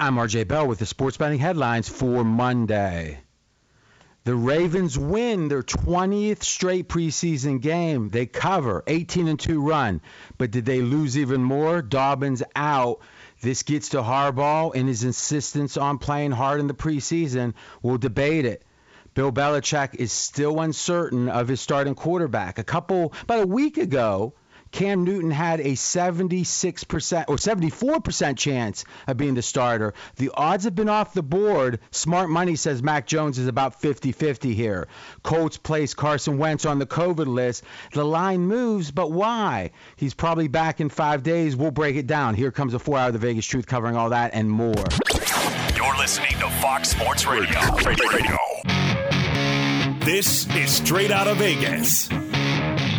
I'm RJ Bell with the sports betting headlines for Monday. The Ravens win their 20th straight preseason game. They cover 18 and 2 run. But did they lose even more? Dobbins out. This gets to Harbaugh and his insistence on playing hard in the preseason. We'll debate it. Bill Belichick is still uncertain of his starting quarterback. A couple, about a week ago, Cam Newton had a 76% or 74% chance of being the starter. The odds have been off the board. Smart money says Mac Jones is about 50 50 here. Colts place Carson Wentz on the COVID list. The line moves, but why? He's probably back in five days. We'll break it down. Here comes a four hour of the Vegas Truth covering all that and more. You're listening to Fox Sports Radio. Radio. This is Straight Out of Vegas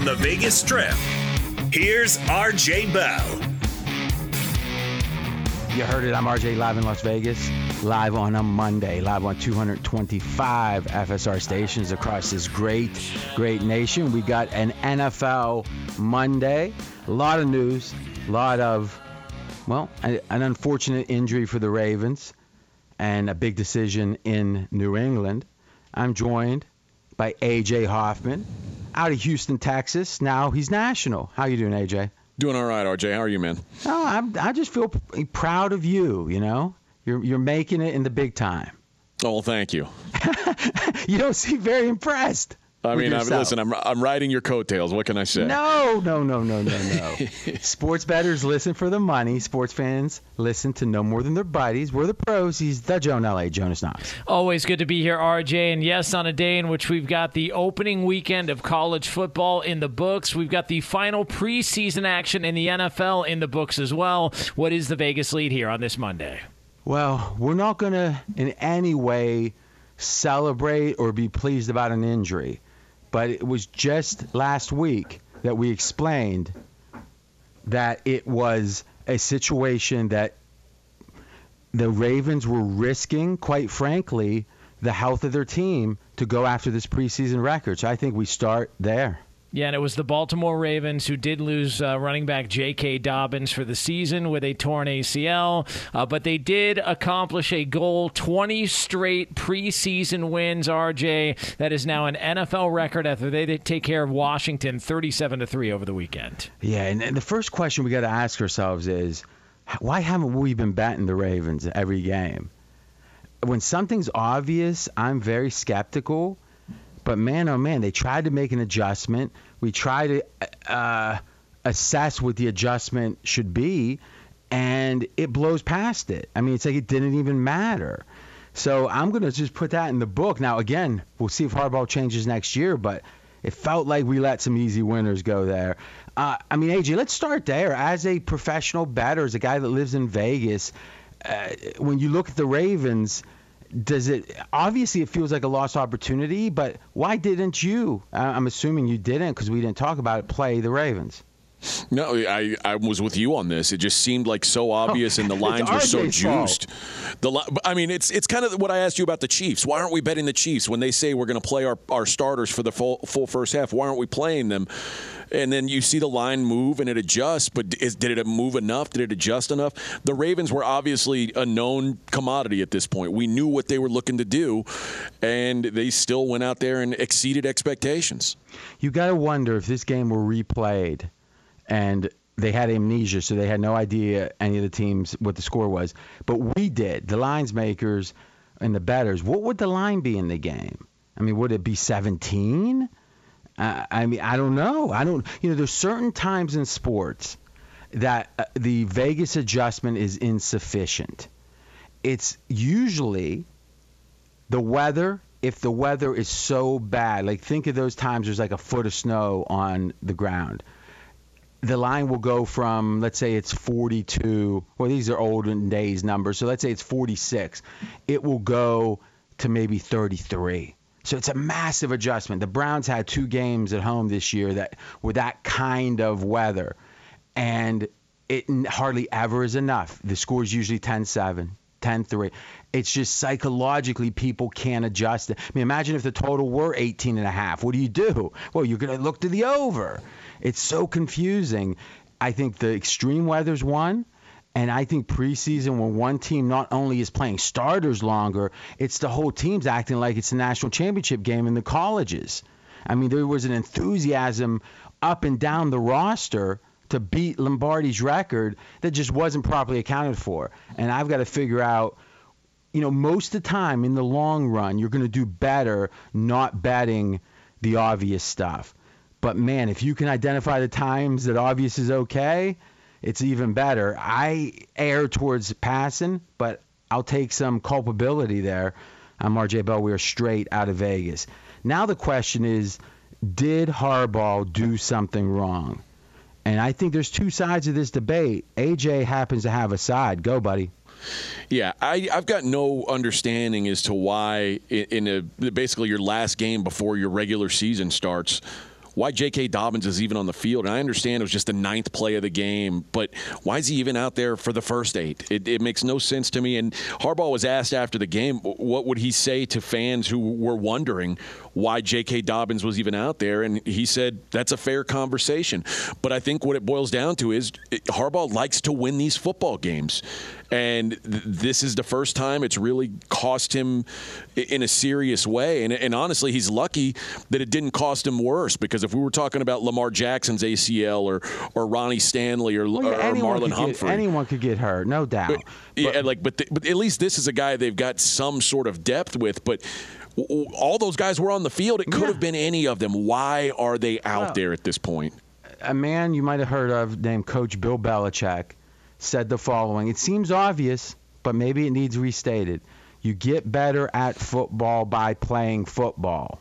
From the Vegas Strip, here's RJ Bell. You heard it. I'm RJ live in Las Vegas, live on a Monday, live on 225 FSR stations across this great, great nation. We got an NFL Monday. A lot of news, a lot of, well, an unfortunate injury for the Ravens and a big decision in New England. I'm joined by AJ Hoffman out of Houston, Texas. Now he's national. How you doing, AJ? Doing all right, RJ. How are you, man? Oh, I'm, I just feel p- proud of you. You know, you're you're making it in the big time. Oh, well, thank you. you don't seem very impressed. I mean, I listen, I'm, I'm riding your coattails. What can I say? No, no, no, no, no, no. Sports bettors listen for the money. Sports fans listen to no more than their buddies. We're the pros. He's the Joan LA, Jonas Knox. Always good to be here, RJ. And yes, on a day in which we've got the opening weekend of college football in the books, we've got the final preseason action in the NFL in the books as well. What is the Vegas lead here on this Monday? Well, we're not going to in any way celebrate or be pleased about an injury but it was just last week that we explained that it was a situation that the Ravens were risking, quite frankly, the health of their team to go after this preseason record. So I think we start there. Yeah, and it was the Baltimore Ravens who did lose uh, running back J.K. Dobbins for the season with a torn ACL, uh, but they did accomplish a goal 20 straight preseason wins, RJ. That is now an NFL record after they take care of Washington 37 to 3 over the weekend. Yeah, and, and the first question we got to ask ourselves is why haven't we been batting the Ravens every game? When something's obvious, I'm very skeptical but man, oh man, they tried to make an adjustment. We tried to uh, assess what the adjustment should be, and it blows past it. I mean, it's like it didn't even matter. So I'm going to just put that in the book. Now, again, we'll see if Harbaugh changes next year, but it felt like we let some easy winners go there. Uh, I mean, AJ, let's start there. As a professional bettor, as a guy that lives in Vegas, uh, when you look at the Ravens – does it obviously it feels like a lost opportunity but why didn't you? I'm assuming you didn't because we didn't talk about it play the ravens no, I, I was with you on this. It just seemed like so obvious, and the lines were so juiced. The I mean, it's it's kind of what I asked you about the Chiefs. Why aren't we betting the Chiefs when they say we're going to play our, our starters for the full full first half? Why aren't we playing them? and then you see the line move and it adjusts. But is, did it move enough? Did it adjust enough? The Ravens were obviously a known commodity at this point. We knew what they were looking to do, and they still went out there and exceeded expectations. You got to wonder if this game were replayed and they had amnesia, so they had no idea any of the teams what the score was. But we did, the lines makers and the betters. What would the line be in the game? I mean, would it be 17? Uh, I mean, I don't know. I don't. You know, there's certain times in sports that uh, the Vegas adjustment is insufficient. It's usually the weather. If the weather is so bad, like think of those times there's like a foot of snow on the ground. The line will go from let's say it's 42 well these are olden days numbers so let's say it's 46 it will go to maybe 33 so it's a massive adjustment. The browns had two games at home this year that with that kind of weather and it hardly ever is enough. The score is usually 10-7 10-3 it's just psychologically people can't adjust it. I mean imagine if the total were 18 and a half. What do you do? Well you're going to look to the over it's so confusing. I think the extreme weather's one. And I think preseason, when one team not only is playing starters longer, it's the whole team's acting like it's a national championship game in the colleges. I mean, there was an enthusiasm up and down the roster to beat Lombardi's record that just wasn't properly accounted for. And I've got to figure out, you know, most of the time in the long run, you're going to do better not betting the obvious stuff. But man, if you can identify the times that obvious is okay, it's even better. I err towards passing, but I'll take some culpability there. I'm RJ Bell. We are straight out of Vegas. Now the question is, did Harbaugh do something wrong? And I think there's two sides of this debate. AJ happens to have a side. Go, buddy. Yeah, I, have got no understanding as to why in, in a, basically your last game before your regular season starts why J.K. Dobbins is even on the field. And I understand it was just the ninth play of the game, but why is he even out there for the first eight? It, it makes no sense to me. And Harbaugh was asked after the game, what would he say to fans who were wondering why J.K. Dobbins was even out there? And he said, that's a fair conversation. But I think what it boils down to is Harbaugh likes to win these football games and th- this is the first time it's really cost him in a serious way. And, and, honestly, he's lucky that it didn't cost him worse because if we were talking about Lamar Jackson's ACL or or Ronnie Stanley or, well, yeah, or Marlon Humphrey, get, anyone could get hurt, no doubt. But, but, yeah, like but the, but at least this is a guy they've got some sort of depth with, but all those guys were on the field. It could yeah. have been any of them. Why are they out well, there at this point? A man you might have heard of named Coach Bill Belichick said the following It seems obvious, but maybe it needs restated. You get better at football by playing football.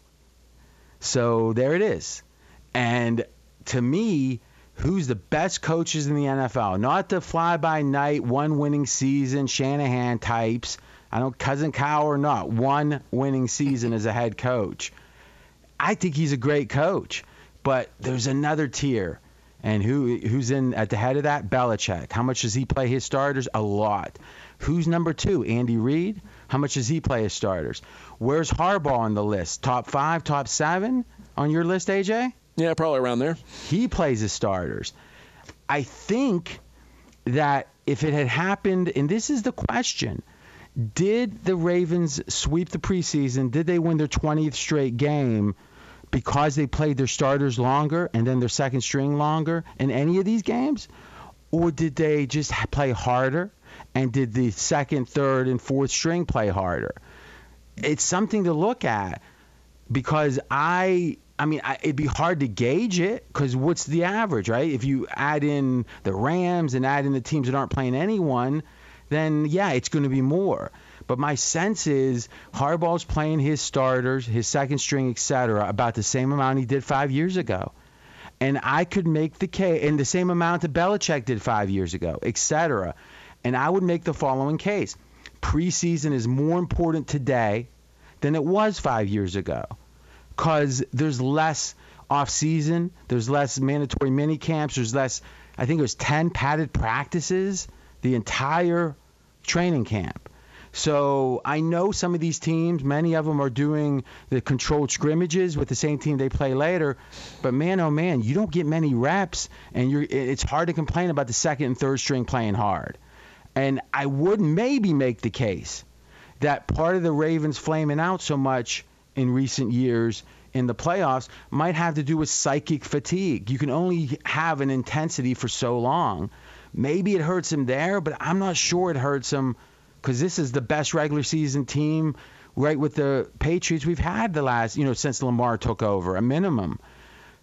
So there it is. And to me, who's the best coaches in the NFL? Not the fly by night, one winning season, Shanahan types. I don't cousin Kyle or not, one winning season as a head coach. I think he's a great coach, but there's another tier. And who who's in at the head of that? Belichick. How much does he play his starters? A lot. Who's number two? Andy Reid. How much does he play his starters? Where's Harbaugh on the list? Top five, top seven on your list, AJ? Yeah, probably around there. He plays his starters. I think that if it had happened, and this is the question, did the Ravens sweep the preseason? Did they win their 20th straight game? Because they played their starters longer and then their second string longer in any of these games? Or did they just play harder and did the second, third, and fourth string play harder? It's something to look at because I. I mean, I, it'd be hard to gauge it because what's the average, right? If you add in the Rams and add in the teams that aren't playing anyone, then yeah, it's going to be more. But my sense is Harbaugh's playing his starters, his second string, etc., about the same amount he did five years ago. And I could make the case, and the same amount that Belichick did five years ago, etc. And I would make the following case: preseason is more important today than it was five years ago, because there's less off season, there's less mandatory mini camps, there's less. I think it was 10 padded practices the entire training camp. So I know some of these teams, many of them are doing the controlled scrimmages with the same team they play later. But man, oh man, you don't get many reps, and you're it's hard to complain about the second and third string playing hard. And I would maybe make the case that part of the Ravens flaming out so much in recent years in the playoffs might have to do with psychic fatigue. You can only have an intensity for so long. Maybe it hurts him there, but I'm not sure it hurts him because this is the best regular season team right with the Patriots we've had the last, you know, since Lamar took over, a minimum.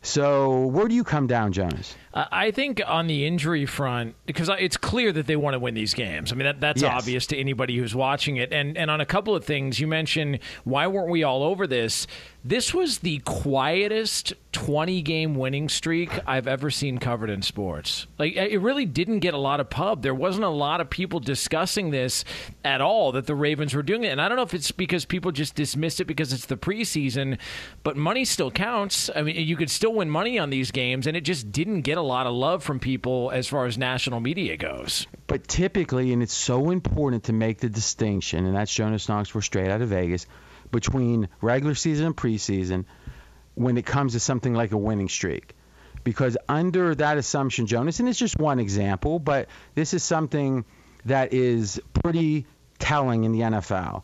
So where do you come down, Jonas? I think on the injury front, because it's clear that they want to win these games. I mean, that, that's yes. obvious to anybody who's watching it. And and on a couple of things, you mentioned why weren't we all over this? This was the quietest 20 game winning streak I've ever seen covered in sports. Like, it really didn't get a lot of pub. There wasn't a lot of people discussing this at all that the Ravens were doing it. And I don't know if it's because people just dismissed it because it's the preseason, but money still counts. I mean, you could still win money on these games, and it just didn't get a lot of love from people as far as national media goes. But typically, and it's so important to make the distinction, and that's Jonas Knox, we're straight out of Vegas between regular season and preseason when it comes to something like a winning streak. Because under that assumption, Jonas, and it's just one example, but this is something that is pretty telling in the NFL.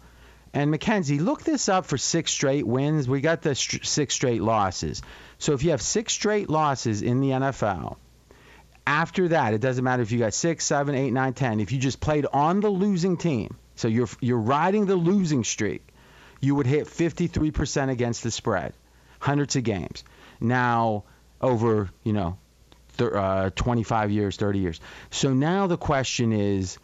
And McKenzie, look this up for six straight wins. We got the st- six straight losses. So if you have six straight losses in the NFL, after that, it doesn't matter if you got six, seven, eight, nine, ten. If you just played on the losing team, so you're you're riding the losing streak, you would hit 53% against the spread, hundreds of games. Now, over, you know, th- uh, 25 years, 30 years. So now the question is,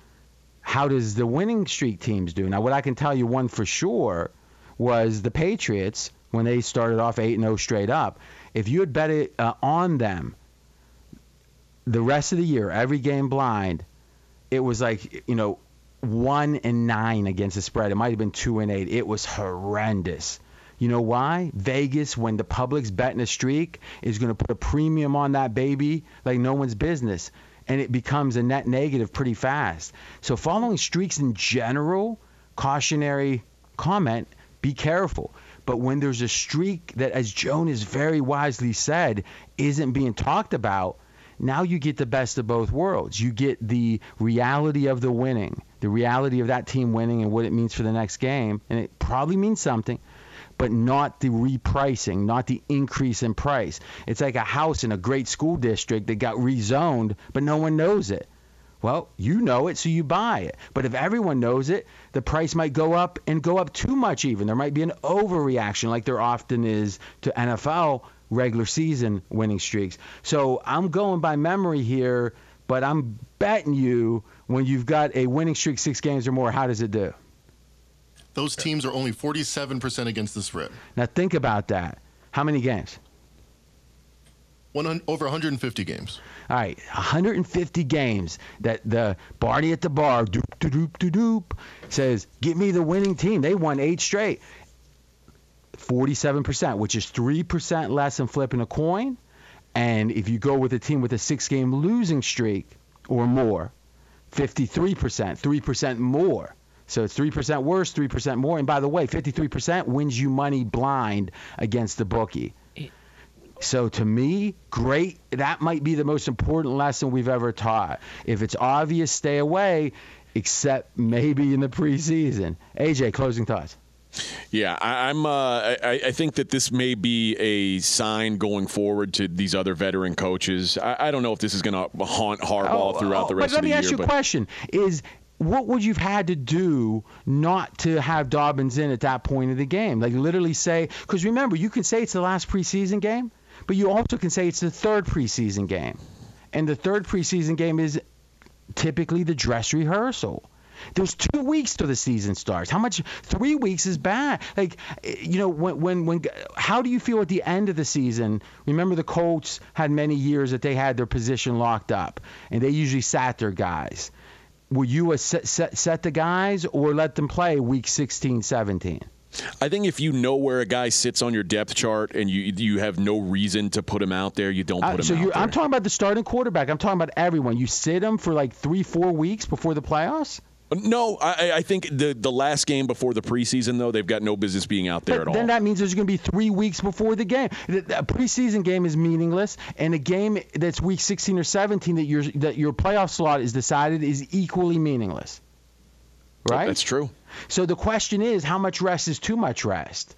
how does the winning streak teams do? Now, what I can tell you one for sure was the Patriots when they started off 8 0 straight up. If you had bet it uh, on them the rest of the year, every game blind, it was like, you know, one and nine against the spread. It might have been two and eight. It was horrendous. You know why? Vegas, when the public's betting a streak, is going to put a premium on that baby like no one's business. And it becomes a net negative pretty fast. So, following streaks in general, cautionary comment be careful. But when there's a streak that, as Jonas very wisely said, isn't being talked about, now you get the best of both worlds. You get the reality of the winning, the reality of that team winning and what it means for the next game. And it probably means something, but not the repricing, not the increase in price. It's like a house in a great school district that got rezoned, but no one knows it. Well, you know it, so you buy it. But if everyone knows it, the price might go up and go up too much even. There might be an overreaction like there often is to NFL regular season winning streaks. So I'm going by memory here, but I'm betting you when you've got a winning streak six games or more, how does it do? Those teams are only 47% against the spread. Now think about that. How many games? One, over 150 games. All right, 150 games that the Barney at the bar, doop, doop, doop, doop, says, give me the winning team. They won eight straight. 47%, which is 3% less than flipping a coin. And if you go with a team with a six game losing streak or more, 53%, 3% more. So it's 3% worse, 3% more. And by the way, 53% wins you money blind against the bookie. So to me, great. That might be the most important lesson we've ever taught. If it's obvious, stay away, except maybe in the preseason. AJ, closing thoughts. Yeah, I, am uh, I, I, think that this may be a sign going forward to these other veteran coaches. I, I don't know if this is going to haunt Harbaugh oh, throughout oh, the rest of the year. But let me ask you a question: Is what would you've had to do not to have Dobbins in at that point of the game? Like literally say, because remember, you can say it's the last preseason game, but you also can say it's the third preseason game, and the third preseason game is typically the dress rehearsal. There's two weeks till the season starts. How much? Three weeks is bad. Like, you know, when when when how do you feel at the end of the season? Remember, the Colts had many years that they had their position locked up, and they usually sat their guys. Will you set, set, set the guys or let them play week 16, 17? I think if you know where a guy sits on your depth chart and you you have no reason to put him out there, you don't uh, put uh, so him out there. I'm talking about the starting quarterback. I'm talking about everyone. You sit him for like three, four weeks before the playoffs. No, I, I, think the the last game before the preseason though they've got no business being out there but at all. Then that means there's going to be three weeks before the game. A preseason game is meaningless, and a game that's week 16 or 17 that your that your playoff slot is decided is equally meaningless. Right? That's true. So the question is, how much rest is too much rest?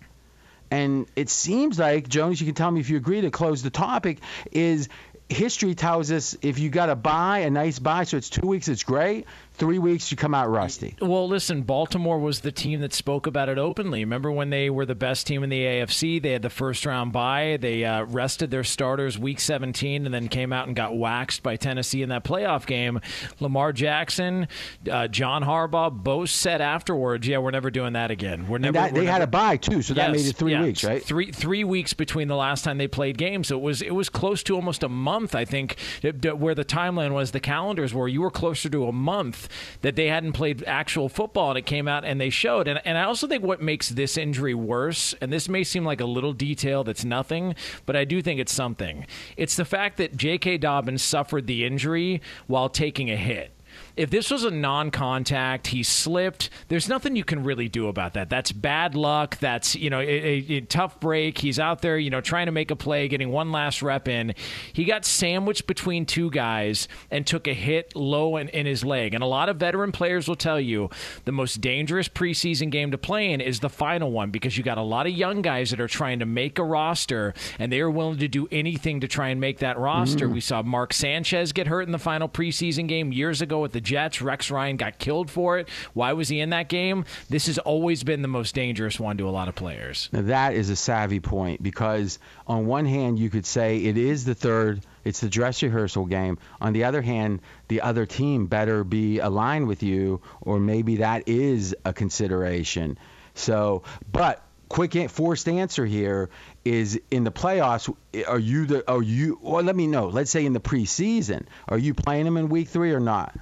And it seems like Jonas, you can tell me if you agree to close the topic. Is history tells us if you got to buy a nice buy, so it's two weeks, it's great three weeks, you come out rusty. Well, listen, Baltimore was the team that spoke about it openly. Remember when they were the best team in the AFC? They had the first round bye. They uh, rested their starters week 17 and then came out and got waxed by Tennessee in that playoff game. Lamar Jackson, uh, John Harbaugh both said afterwards, "Yeah, we're never doing that again. We're never." That, we're they never, had a bye too, so yes, that made it three yes. weeks, right? Three three weeks between the last time they played games. So it was it was close to almost a month, I think, where the timeline was. The calendars were you were closer to a month that they hadn't played actual football, and it came out and they showed. And and I also think what makes this injury worse, and this may seem like a little detail that's nothing, but I do think it's something. It's the fact that J.K. Dobbins suffered the injury while taking a hit if this was a non-contact, he slipped. There's nothing you can really do about that. That's bad luck. That's you know a, a, a, tough break. He's out there, you know, trying to make a play, getting one last rep in. He got sandwiched between two guys and took a hit low in, in his leg. And a lot of veteran players will tell you the most dangerous preseason game to play in is the final one because you got a lot of young guys that are trying to make a roster and they are willing to do anything to try and make that roster. Mm. We saw Mark Sanchez get hurt in the final preseason game years ago with the Jets. Rex Ryan got killed for it. Why was he in that game? This has always been the most dangerous one to a lot of players. Now that is a savvy point because on one hand you could say it is the third it's the dress rehearsal game. On the other hand, the other team better be aligned with you, or maybe that is a consideration. So, but quick forced answer here is in the playoffs. Are you the? Are you? Well, let me know. Let's say in the preseason, are you playing them in week three or not?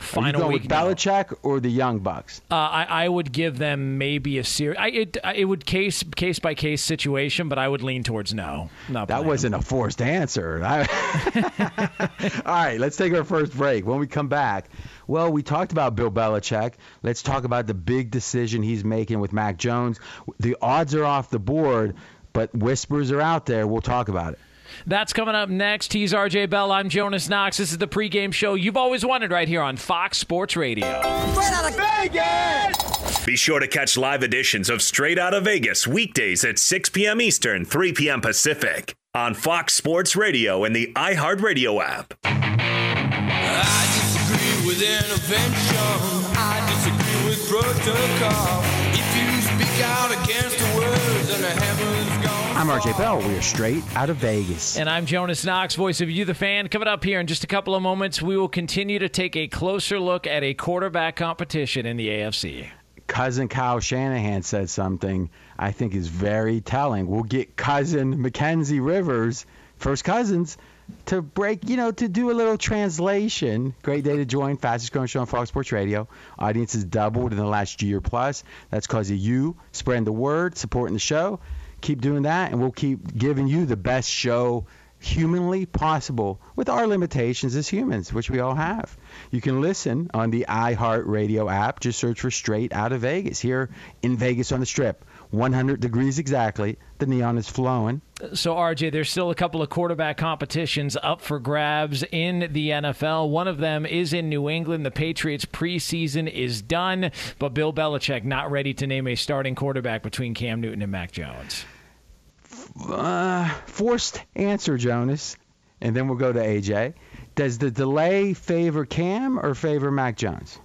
Final Are you going week, with Belichick or the Young Bucks? Uh, I, I would give them maybe a series. I, it, it would case case by case situation, but I would lean towards no. Not that wasn't a forced answer. All right, let's take our first break. When we come back, well, we talked about Bill Belichick. Let's talk about the big decision he's making with Mac Jones. The odds are off the board, but whispers are out there. We'll talk about it. That's coming up next. He's RJ Bell. I'm Jonas Knox. This is the pregame show you've always wanted right here on Fox Sports Radio. Straight out of Vegas! Be sure to catch live editions of Straight Out of Vegas weekdays at 6 p.m. Eastern, 3 p.m. Pacific on Fox Sports Radio and the iHeartRadio app. I disagree with intervention. I disagree with protocol. If you speak out against the words, then the heavens gone. I'm RJ Bell. We are straight out of Vegas. And I'm Jonas Knox, voice of You, the fan. Coming up here in just a couple of moments, we will continue to take a closer look at a quarterback competition in the AFC. Cousin Kyle Shanahan said something I think is very telling. We'll get cousin Mackenzie Rivers, first cousins, to break, you know, to do a little translation. Great day to join. Fastest growing show on Fox Sports Radio. Audience has doubled in the last year plus. That's because of you spreading the word, supporting the show keep doing that, and we'll keep giving you the best show humanly possible with our limitations as humans, which we all have. You can listen on the iHeartRadio app. Just search for Straight Out of Vegas here in Vegas on the Strip. 100 degrees exactly. The neon is flowing. So, RJ, there's still a couple of quarterback competitions up for grabs in the NFL. One of them is in New England. The Patriots preseason is done, but Bill Belichick not ready to name a starting quarterback between Cam Newton and Mac Jones. Uh, forced answer, Jonas. And then we'll go to AJ. Does the delay favor Cam or favor Mac Jones?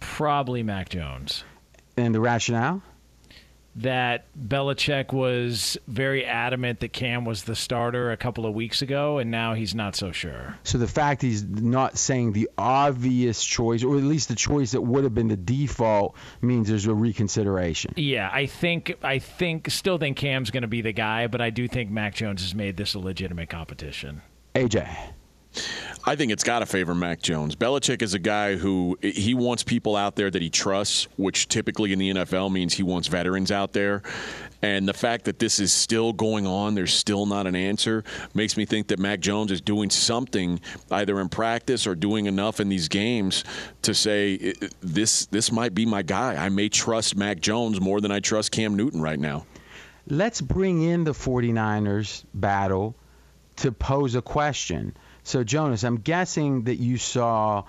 Probably Mac Jones. And the rationale? That Belichick was very adamant that Cam was the starter a couple of weeks ago, and now he's not so sure. So the fact he's not saying the obvious choice, or at least the choice that would have been the default, means there's a reconsideration. Yeah, I think I think still think Cam's going to be the guy, but I do think Mac Jones has made this a legitimate competition. AJ. I think it's got to favor Mac Jones. Belichick is a guy who he wants people out there that he trusts, which typically in the NFL means he wants veterans out there. And the fact that this is still going on, there's still not an answer, makes me think that Mac Jones is doing something either in practice or doing enough in these games to say this this might be my guy. I may trust Mac Jones more than I trust Cam Newton right now. Let's bring in the 49ers battle to pose a question so, Jonas, I'm guessing that you saw,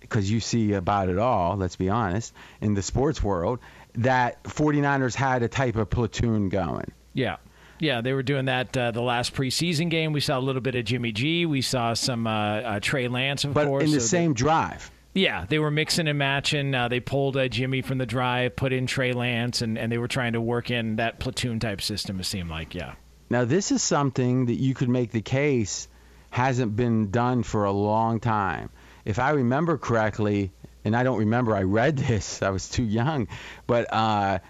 because you see about it all, let's be honest, in the sports world, that 49ers had a type of platoon going. Yeah. Yeah, they were doing that uh, the last preseason game. We saw a little bit of Jimmy G. We saw some uh, uh, Trey Lance, of but course. in the so same drive. Yeah, they were mixing and matching. Uh, they pulled uh, Jimmy from the drive, put in Trey Lance, and, and they were trying to work in that platoon type system. It seemed like, yeah. Now this is something that you could make the case hasn't been done for a long time. If I remember correctly, and I don't remember, I read this. I was too young, but uh,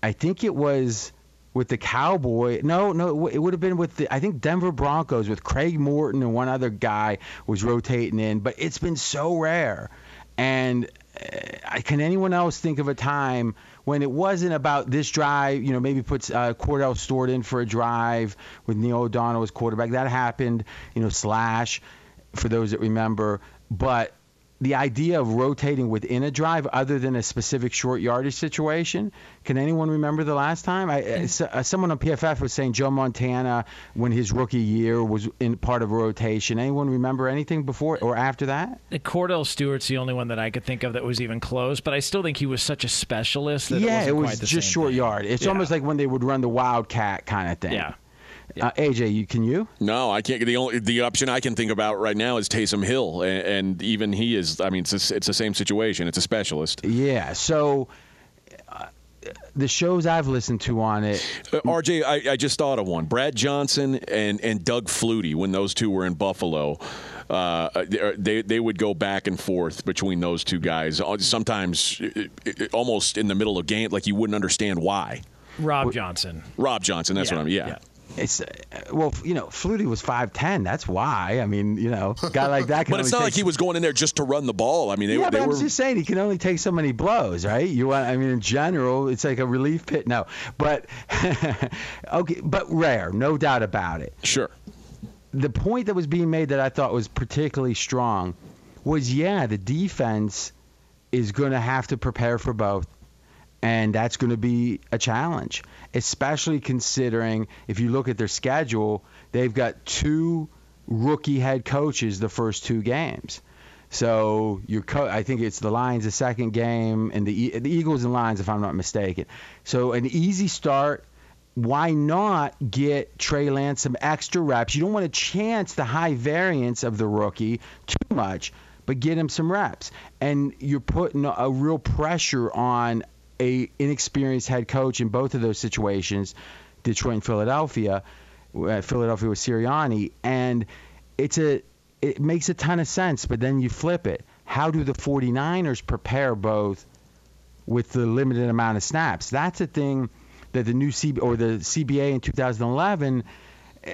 I think it was with the Cowboy. No, no, it would have been with the I think Denver Broncos with Craig Morton and one other guy was rotating in, but it's been so rare. And uh, can anyone else think of a time when it wasn't about this drive? You know, maybe puts uh, Kordell Stewart in for a drive with Neil O'Donnell as quarterback. That happened. You know, slash for those that remember. But the idea of rotating within a drive other than a specific short yardage situation. Can anyone remember the last time? I, uh, someone on PFF was saying Joe Montana, when his rookie year, was in part of a rotation. Anyone remember anything before or after that? Kordell Stewart's the only one that I could think of that was even close, but I still think he was such a specialist that yeah, it, it was just short thing. yard. It's yeah. almost like when they would run the wildcat kind of thing. Yeah. Uh, AJ, you can you? No, I can't. The only the option I can think about right now is Taysom Hill, and, and even he is. I mean, it's a, it's the same situation. It's a specialist. Yeah. So. Uh, the shows I've listened to on it. Uh, RJ, I, I, just thought of one. Brad Johnson and, and Doug Flutie, when those two were in Buffalo, uh, they, they would go back and forth between those two guys. Uh, sometimes almost in the middle of game, like you wouldn't understand why. Rob Johnson. Rob Johnson, that's yeah, what I'm. yeah. yeah. It's uh, well, you know, Flutie was five ten. That's why. I mean, you know, guy like that. but it's not like he was going in there just to run the ball. I mean, they, yeah, they but were. I'm just saying he can only take so many blows, right? You want, I mean, in general, it's like a relief pit. No, but okay, but rare, no doubt about it. Sure. The point that was being made that I thought was particularly strong was, yeah, the defense is going to have to prepare for both and that's going to be a challenge, especially considering if you look at their schedule, they've got two rookie head coaches the first two games. So your co- I think it's the Lions the second game and the the Eagles and Lions if I'm not mistaken. So an easy start. Why not get Trey Lance some extra reps? You don't want to chance the high variance of the rookie too much, but get him some reps. And you're putting a real pressure on a inexperienced head coach in both of those situations, Detroit and Philadelphia. Uh, Philadelphia with Sirianni, and it's a it makes a ton of sense. But then you flip it. How do the 49ers prepare both with the limited amount of snaps? That's a thing that the new C or the CBA in 2011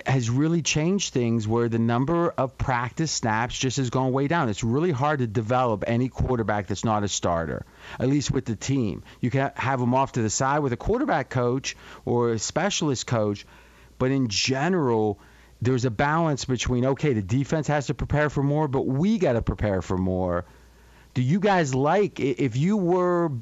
has really changed things where the number of practice snaps just has gone way down. It's really hard to develop any quarterback that's not a starter, at least with the team. You can have them off to the side with a quarterback coach or a specialist coach, but in general, there's a balance between okay, the defense has to prepare for more, but we got to prepare for more. Do you guys like if you were,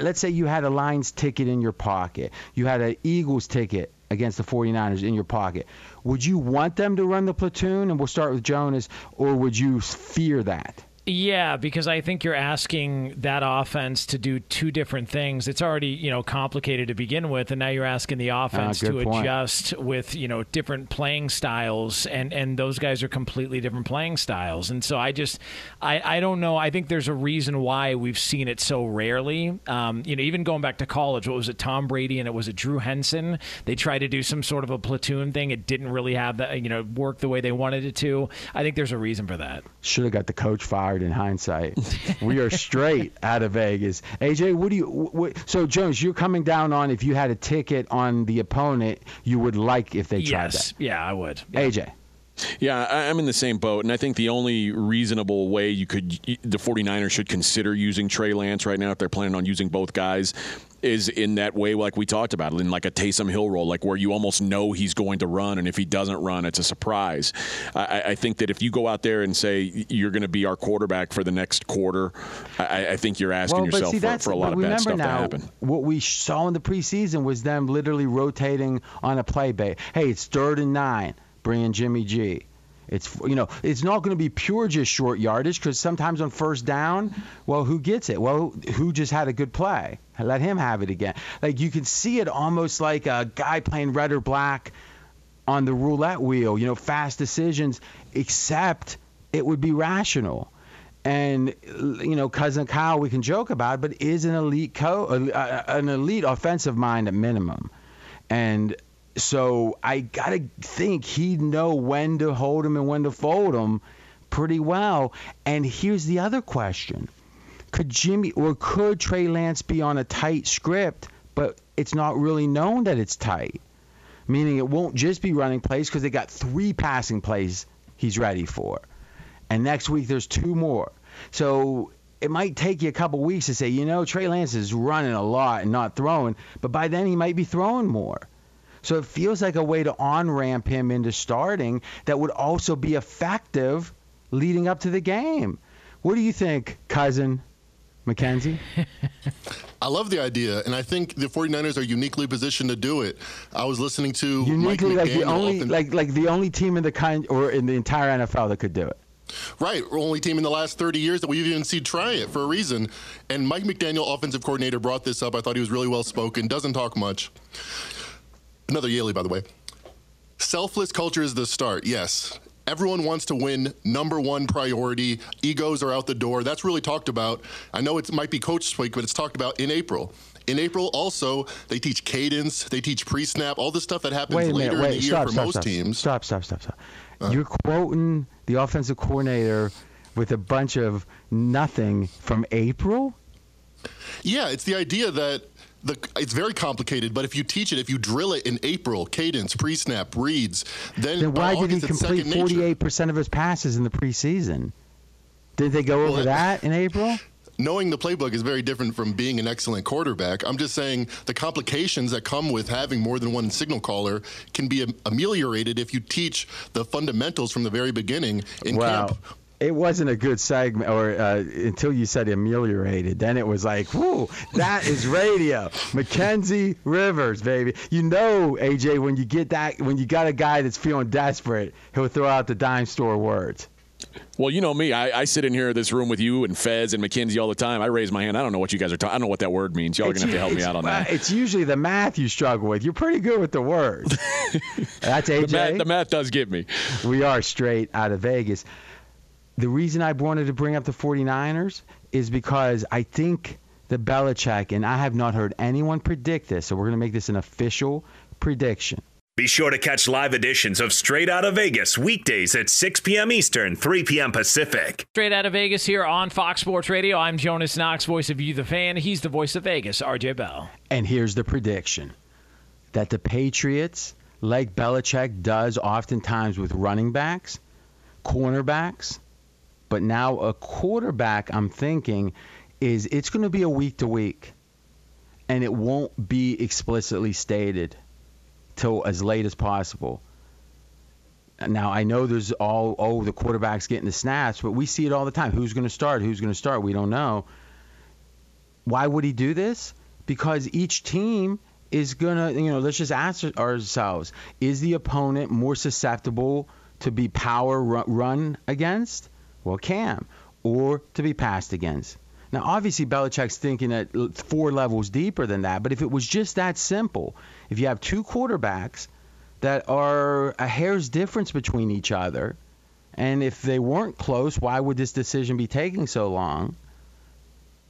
let's say you had a Lions ticket in your pocket, you had an Eagles ticket against the 49ers in your pocket. Would you want them to run the platoon? And we'll start with Jonas, or would you fear that? Yeah, because I think you're asking that offense to do two different things. It's already, you know, complicated to begin with, and now you're asking the offense uh, to point. adjust with, you know, different playing styles and and those guys are completely different playing styles. And so I just I I don't know. I think there's a reason why we've seen it so rarely. Um, you know, even going back to college, what was it Tom Brady and it was it Drew Henson? They tried to do some sort of a platoon thing. It didn't really have that, you know, work the way they wanted it to. I think there's a reason for that. Should have got the coach fired in hindsight. we are straight out of Vegas. AJ, what do you? What, so Jonas, you're coming down on if you had a ticket on the opponent, you would like if they tried yes. that. Yeah, I would. Yeah. AJ. Yeah, I'm in the same boat, and I think the only reasonable way you could the 49ers should consider using Trey Lance right now if they're planning on using both guys is in that way like we talked about in like a Taysom Hill role, like where you almost know he's going to run, and if he doesn't run, it's a surprise. I, I think that if you go out there and say you're going to be our quarterback for the next quarter, I, I think you're asking well, yourself see, for, for, a lot of bad stuff now, to happen. What we saw in the preseason was them literally rotating on a play bait. Hey, it's third and nine, bring in Jimmy G. It's you know it's not going to be pure just short yardage because sometimes on first down, well, who gets it? Well, who just had a good play? Let him have it again. Like you can see it almost like a guy playing red or black on the roulette wheel. You know, fast decisions, except it would be rational. And you know, cousin Kyle, we can joke about, but is an elite co, uh, an elite offensive mind at minimum. And so I gotta think he'd know when to hold him and when to fold him pretty well. And here's the other question: Could Jimmy or could Trey Lance be on a tight script, but it's not really known that it's tight? Meaning it won't just be running plays because they got three passing plays he's ready for, and next week there's two more. So it might take you a couple weeks to say, you know, Trey Lance is running a lot and not throwing, but by then he might be throwing more. So it feels like a way to on ramp him into starting that would also be effective leading up to the game. What do you think, cousin McKenzie? I love the idea, and I think the 49ers are uniquely positioned to do it. I was listening to uniquely Mike like the only like like the only team in the kind or in the entire NFL that could do it. Right, only team in the last 30 years that we've even seen try it for a reason. And Mike McDaniel, offensive coordinator, brought this up. I thought he was really well spoken. Doesn't talk much. Another Yaley, by the way. Selfless culture is the start, yes. Everyone wants to win, number one priority. Egos are out the door. That's really talked about. I know it might be coach speak, but it's talked about in April. In April, also, they teach cadence, they teach pre snap, all the stuff that happens wait later minute, wait, in the year stop, for stop, most stop, teams. Stop, stop, stop, stop. Uh, You're quoting the offensive coordinator with a bunch of nothing from April? Yeah, it's the idea that the, it's very complicated, but if you teach it, if you drill it in April, cadence, pre-snap, reads, then, then why did he complete 48% of his passes in the preseason? Did they go over that in April? Knowing the playbook is very different from being an excellent quarterback. I'm just saying the complications that come with having more than one signal caller can be ameliorated if you teach the fundamentals from the very beginning in wow. camp it wasn't a good segment or uh, until you said ameliorated then it was like whoo that is radio mackenzie rivers baby you know aj when you get that when you got a guy that's feeling desperate he'll throw out the dime store words well, you know me. I, I, sit in here in this room with you and Fez and Mackenzie all the time. I raise my hand. I don't know what you guys are talking. I don't know what that word means. Y'all are gonna have to help me out on that. It's usually the math you struggle with. You're pretty good with the words. That's AJ. The math, the math does get me. We are straight out of Vegas the reason I wanted to bring up the 49ers is because I think the Belichick, and I have not heard anyone predict this, so we're going to make this an official prediction. Be sure to catch live editions of Straight Out of Vegas weekdays at 6 p.m. Eastern, 3 p.m. Pacific. Straight Out of Vegas here on Fox Sports Radio. I'm Jonas Knox, voice of You, the fan. He's the voice of Vegas, RJ Bell. And here's the prediction that the Patriots, like Belichick does oftentimes with running backs, cornerbacks, but now a quarterback, I'm thinking, is it's going to be a week to week, and it won't be explicitly stated till as late as possible. Now I know there's all oh the quarterback's getting the snaps, but we see it all the time. Who's going to start? Who's going to start? We don't know. Why would he do this? Because each team is going to, you know, let's just ask ourselves: Is the opponent more susceptible to be power run against? Well, Cam, or to be passed against. Now, obviously, Belichick's thinking at four levels deeper than that, but if it was just that simple, if you have two quarterbacks that are a hair's difference between each other, and if they weren't close, why would this decision be taking so long?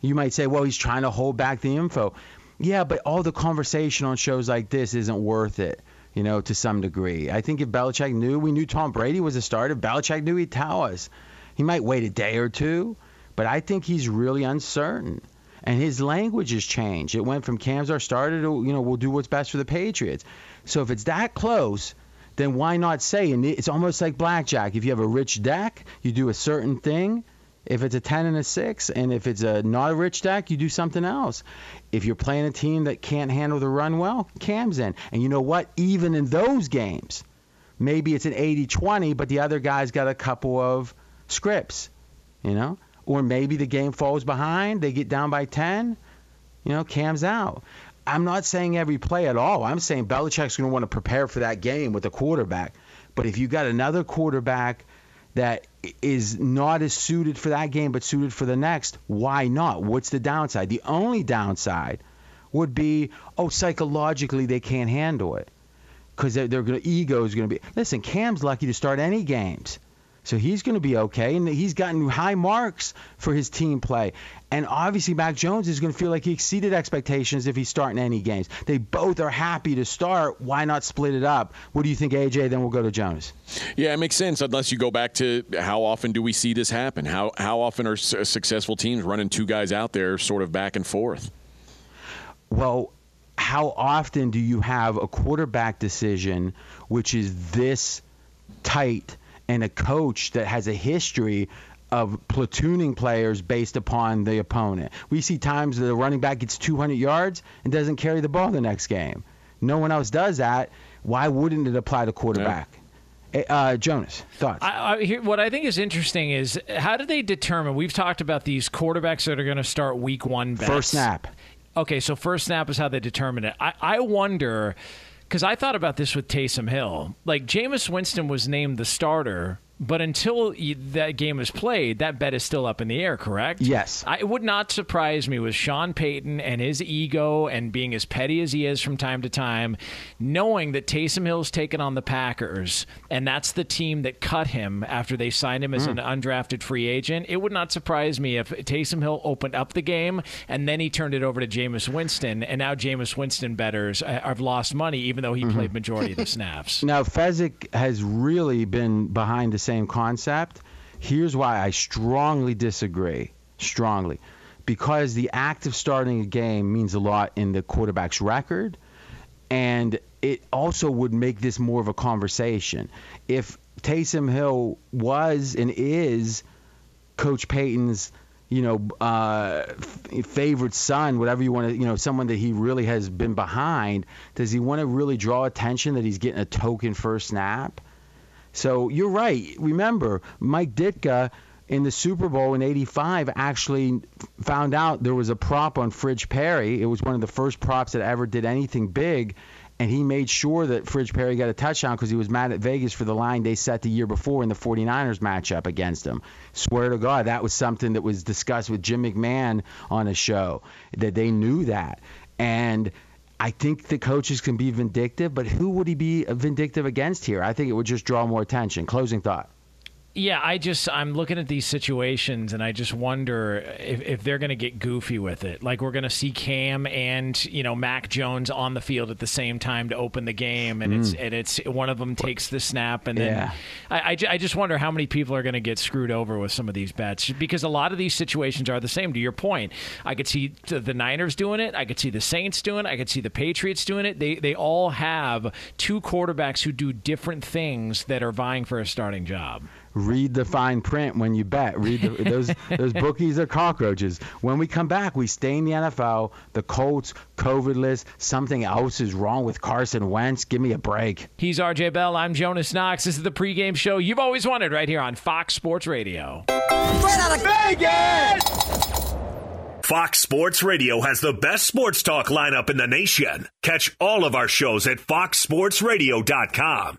You might say, well, he's trying to hold back the info. Yeah, but all the conversation on shows like this isn't worth it, you know, to some degree. I think if Belichick knew, we knew Tom Brady was a starter, Belichick knew he'd tell us. He might wait a day or two, but I think he's really uncertain. And his language has changed. It went from Cam's our starter to, you know, we'll do what's best for the Patriots. So if it's that close, then why not say? And it's almost like blackjack. If you have a rich deck, you do a certain thing. If it's a 10 and a 6, and if it's a not a rich deck, you do something else. If you're playing a team that can't handle the run well, Cam's in. And you know what? Even in those games, maybe it's an 80 20, but the other guy's got a couple of scripts, you know? Or maybe the game falls behind, they get down by 10, you know, Cam's out. I'm not saying every play at all. I'm saying Belichick's going to want to prepare for that game with the quarterback. But if you got another quarterback that is not as suited for that game but suited for the next, why not? What's the downside? The only downside would be, oh, psychologically they can't handle it because to ego is going to be. Listen, Cam's lucky to start any games. So he's going to be okay, and he's gotten high marks for his team play. And obviously, Mac Jones is going to feel like he exceeded expectations if he's starting any games. They both are happy to start. Why not split it up? What do you think, AJ? Then we'll go to Jonas. Yeah, it makes sense. Unless you go back to how often do we see this happen? How how often are successful teams running two guys out there, sort of back and forth? Well, how often do you have a quarterback decision which is this tight? And a coach that has a history of platooning players based upon the opponent. We see times that the running back gets 200 yards and doesn't carry the ball the next game. No one else does that. Why wouldn't it apply to quarterback? Yeah. Eh, uh, Jonas, thoughts? I, I, here, what I think is interesting is how do they determine? We've talked about these quarterbacks that are going to start week one bets. First snap. Okay, so first snap is how they determine it. I, I wonder because I thought about this with Taysom Hill. Like Jameis Winston was named the starter but until that game is played, that bet is still up in the air, correct? Yes. I, it would not surprise me with Sean Payton and his ego and being as petty as he is from time to time, knowing that Taysom Hill's taken on the Packers, and that's the team that cut him after they signed him as mm. an undrafted free agent. It would not surprise me if Taysom Hill opened up the game and then he turned it over to Jameis Winston, and now Jameis Winston bettors have lost money even though he mm-hmm. played majority of the snaps. Now, Fezzik has really been behind the same concept. Here's why I strongly disagree. Strongly. Because the act of starting a game means a lot in the quarterback's record. And it also would make this more of a conversation. If Taysom Hill was and is Coach Payton's, you know, uh, favorite son, whatever you want to, you know, someone that he really has been behind, does he want to really draw attention that he's getting a token first snap? So you're right. Remember, Mike Ditka in the Super Bowl in 85 actually found out there was a prop on Fridge Perry. It was one of the first props that ever did anything big. And he made sure that Fridge Perry got a touchdown because he was mad at Vegas for the line they set the year before in the 49ers matchup against him. Swear to God, that was something that was discussed with Jim McMahon on a show, that they knew that. And I think the coaches can be vindictive, but who would he be vindictive against here? I think it would just draw more attention. Closing thought. Yeah, I just I'm looking at these situations and I just wonder if, if they're going to get goofy with it. Like we're going to see Cam and you know Mac Jones on the field at the same time to open the game, and mm. it's and it's one of them takes the snap, and then yeah. I, I, I just wonder how many people are going to get screwed over with some of these bets because a lot of these situations are the same. To your point, I could see the Niners doing it, I could see the Saints doing it, I could see the Patriots doing it. They they all have two quarterbacks who do different things that are vying for a starting job read the fine print when you bet. Read the, those those bookies are cockroaches. When we come back, we stay in the NFL. The Colts COVID list. Something else is wrong with Carson Wentz. Give me a break. He's RJ Bell. I'm Jonas Knox. This is the pregame show you've always wanted right here on Fox Sports Radio. Straight out of Vegas. Fox Sports Radio has the best sports talk lineup in the nation. Catch all of our shows at foxsportsradio.com.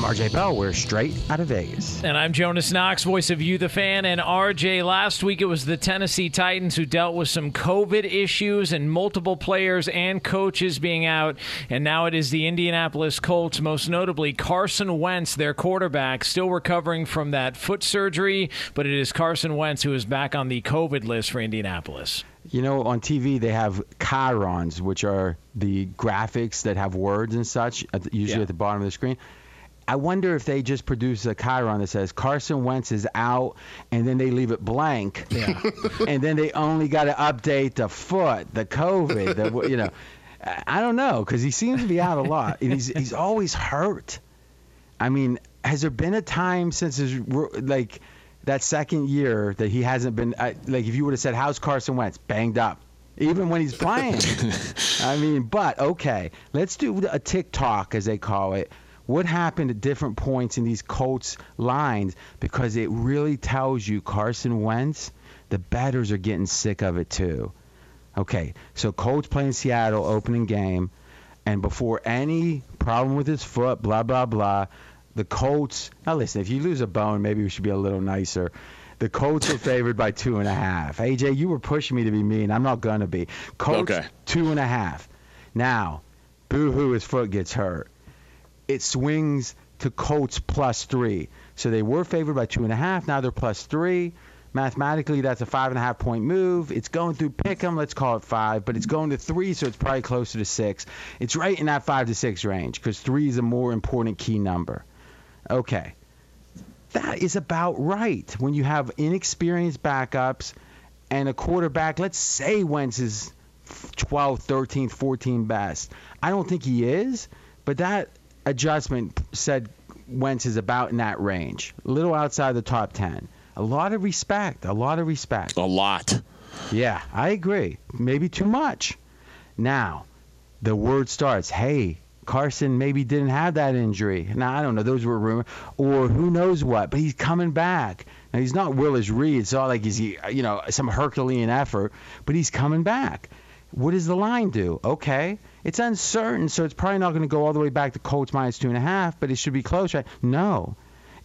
I'm RJ Bell. We're straight out of Vegas. And I'm Jonas Knox, voice of You, the fan. And RJ, last week it was the Tennessee Titans who dealt with some COVID issues and multiple players and coaches being out. And now it is the Indianapolis Colts, most notably Carson Wentz, their quarterback, still recovering from that foot surgery. But it is Carson Wentz who is back on the COVID list for Indianapolis. You know, on TV they have chyrons, which are the graphics that have words and such, usually yeah. at the bottom of the screen. I wonder if they just produce a chyron that says Carson Wentz is out, and then they leave it blank, yeah. and then they only got to update the foot, the COVID, the you know, I don't know because he seems to be out a lot, and he's he's always hurt. I mean, has there been a time since his like that second year that he hasn't been like if you would have said how's Carson Wentz banged up even when he's playing. I mean, but okay, let's do a TikTok as they call it what happened at different points in these Colts lines because it really tells you Carson Wentz, the batters are getting sick of it too. Okay, so Colts playing Seattle opening game, and before any problem with his foot, blah blah blah, The Colts. Now listen, if you lose a bone, maybe we should be a little nicer. The Colts are favored by two and a half. AJ, you were pushing me to be mean. I'm not gonna be. Colts Okay. two and a half. Now, boo hoo, his foot gets hurt. It swings to Colts plus three. So they were favored by two and a half. Now they're plus three. Mathematically, that's a five and a half point move. It's going through Pick'em, let's call it five, but it's going to three, so it's probably closer to six. It's right in that five to six range because three is a more important key number. Okay. That is about right. When you have inexperienced backups and a quarterback, let's say Wentz is 12th, 13th, 14th best. I don't think he is, but that adjustment said Wentz is about in that range, a little outside the top 10. A lot of respect, a lot of respect. A lot. Yeah, I agree. Maybe too much. Now, the word starts, hey, Carson maybe didn't have that injury. Now, I don't know. Those were rumors. Or who knows what, but he's coming back. Now, he's not Willis Reed. It's not like he's, you know, some Herculean effort, but he's coming back. What does the line do? Okay. It's uncertain, so it's probably not going to go all the way back to Colts minus two and a half, but it should be close, right? No.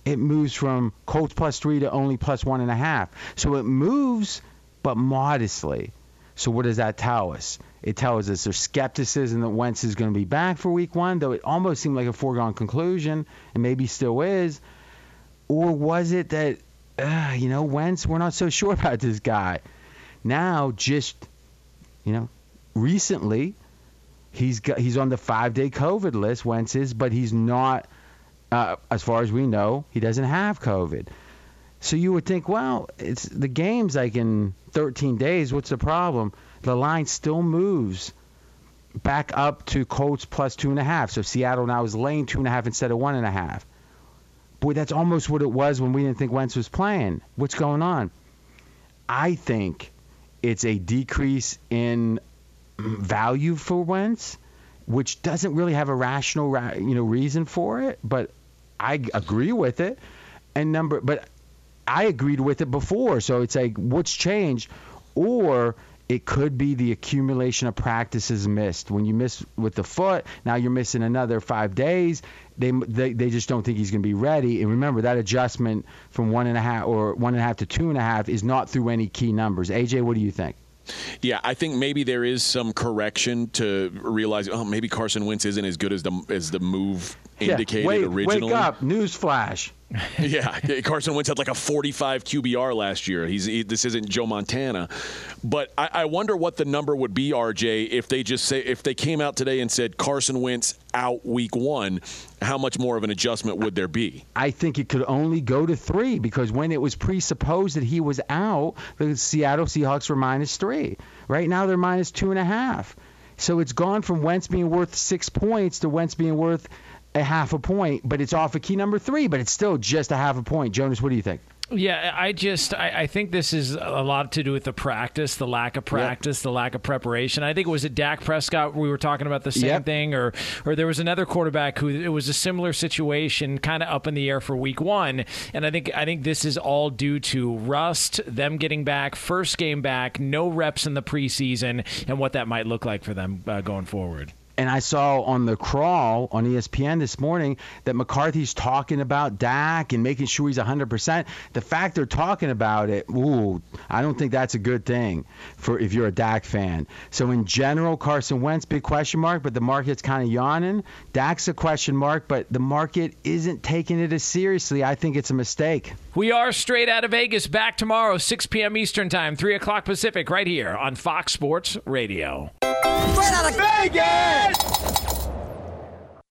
It moves from Colts plus three to only plus one and a half. So it moves, but modestly. So what does that tell us? It tells us there's skepticism that Wentz is going to be back for week one, though it almost seemed like a foregone conclusion, and maybe still is. Or was it that, uh, you know, Wentz, we're not so sure about this guy. Now, just, you know, recently, he's got, he's on the five-day COVID list, Wentz is, but he's not, uh, as far as we know, he doesn't have COVID. So you would think, well, it's the game's like in 13 days. What's the problem? The line still moves back up to Colts plus two and a half. So Seattle now is laying two and a half instead of one and a half. Boy, that's almost what it was when we didn't think Wentz was playing. What's going on? I think it's a decrease in value for Wentz, which doesn't really have a rational, ra- you know, reason for it. But I agree with it. And number, but I agreed with it before. So it's like, what's changed? Or it could be the accumulation of practices missed. When you miss with the foot, now you're missing another five days. They they, they just don't think he's going to be ready. And remember that adjustment from one and a half or one and a half to two and a half is not through any key numbers. AJ, what do you think? Yeah, I think maybe there is some correction to realize. Oh, maybe Carson Wentz isn't as good as the as the move indicated yeah, wake, originally. Wake up! Newsflash. yeah, Carson Wentz had like a 45 QBR last year. He's he, this isn't Joe Montana, but I, I wonder what the number would be, RJ, if they just say if they came out today and said Carson Wentz out week one. How much more of an adjustment would there be? I think it could only go to three because when it was presupposed that he was out, the Seattle Seahawks were minus three. Right now they're minus two and a half. So it's gone from Wentz being worth six points to Wentz being worth a half a point, but it's off a key number three, but it's still just a half a point. Jonas, what do you think? Yeah, I just I, I, think this is a lot to do with the practice, the lack of practice, yep. the lack of preparation. I think it was it Dak Prescott. We were talking about the same yep. thing, or or there was another quarterback who it was a similar situation, kind of up in the air for Week One. And I think I think this is all due to rust, them getting back, first game back, no reps in the preseason, and what that might look like for them uh, going forward. And I saw on the crawl on ESPN this morning that McCarthy's talking about Dak and making sure he's 100%. The fact they're talking about it, ooh, I don't think that's a good thing for if you're a Dak fan. So in general, Carson Wentz, big question mark, but the market's kind of yawning. Dak's a question mark, but the market isn't taking it as seriously. I think it's a mistake. We are straight out of Vegas. Back tomorrow, 6 p.m. Eastern Time, 3 o'clock Pacific, right here on Fox Sports Radio. Straight out of Vegas!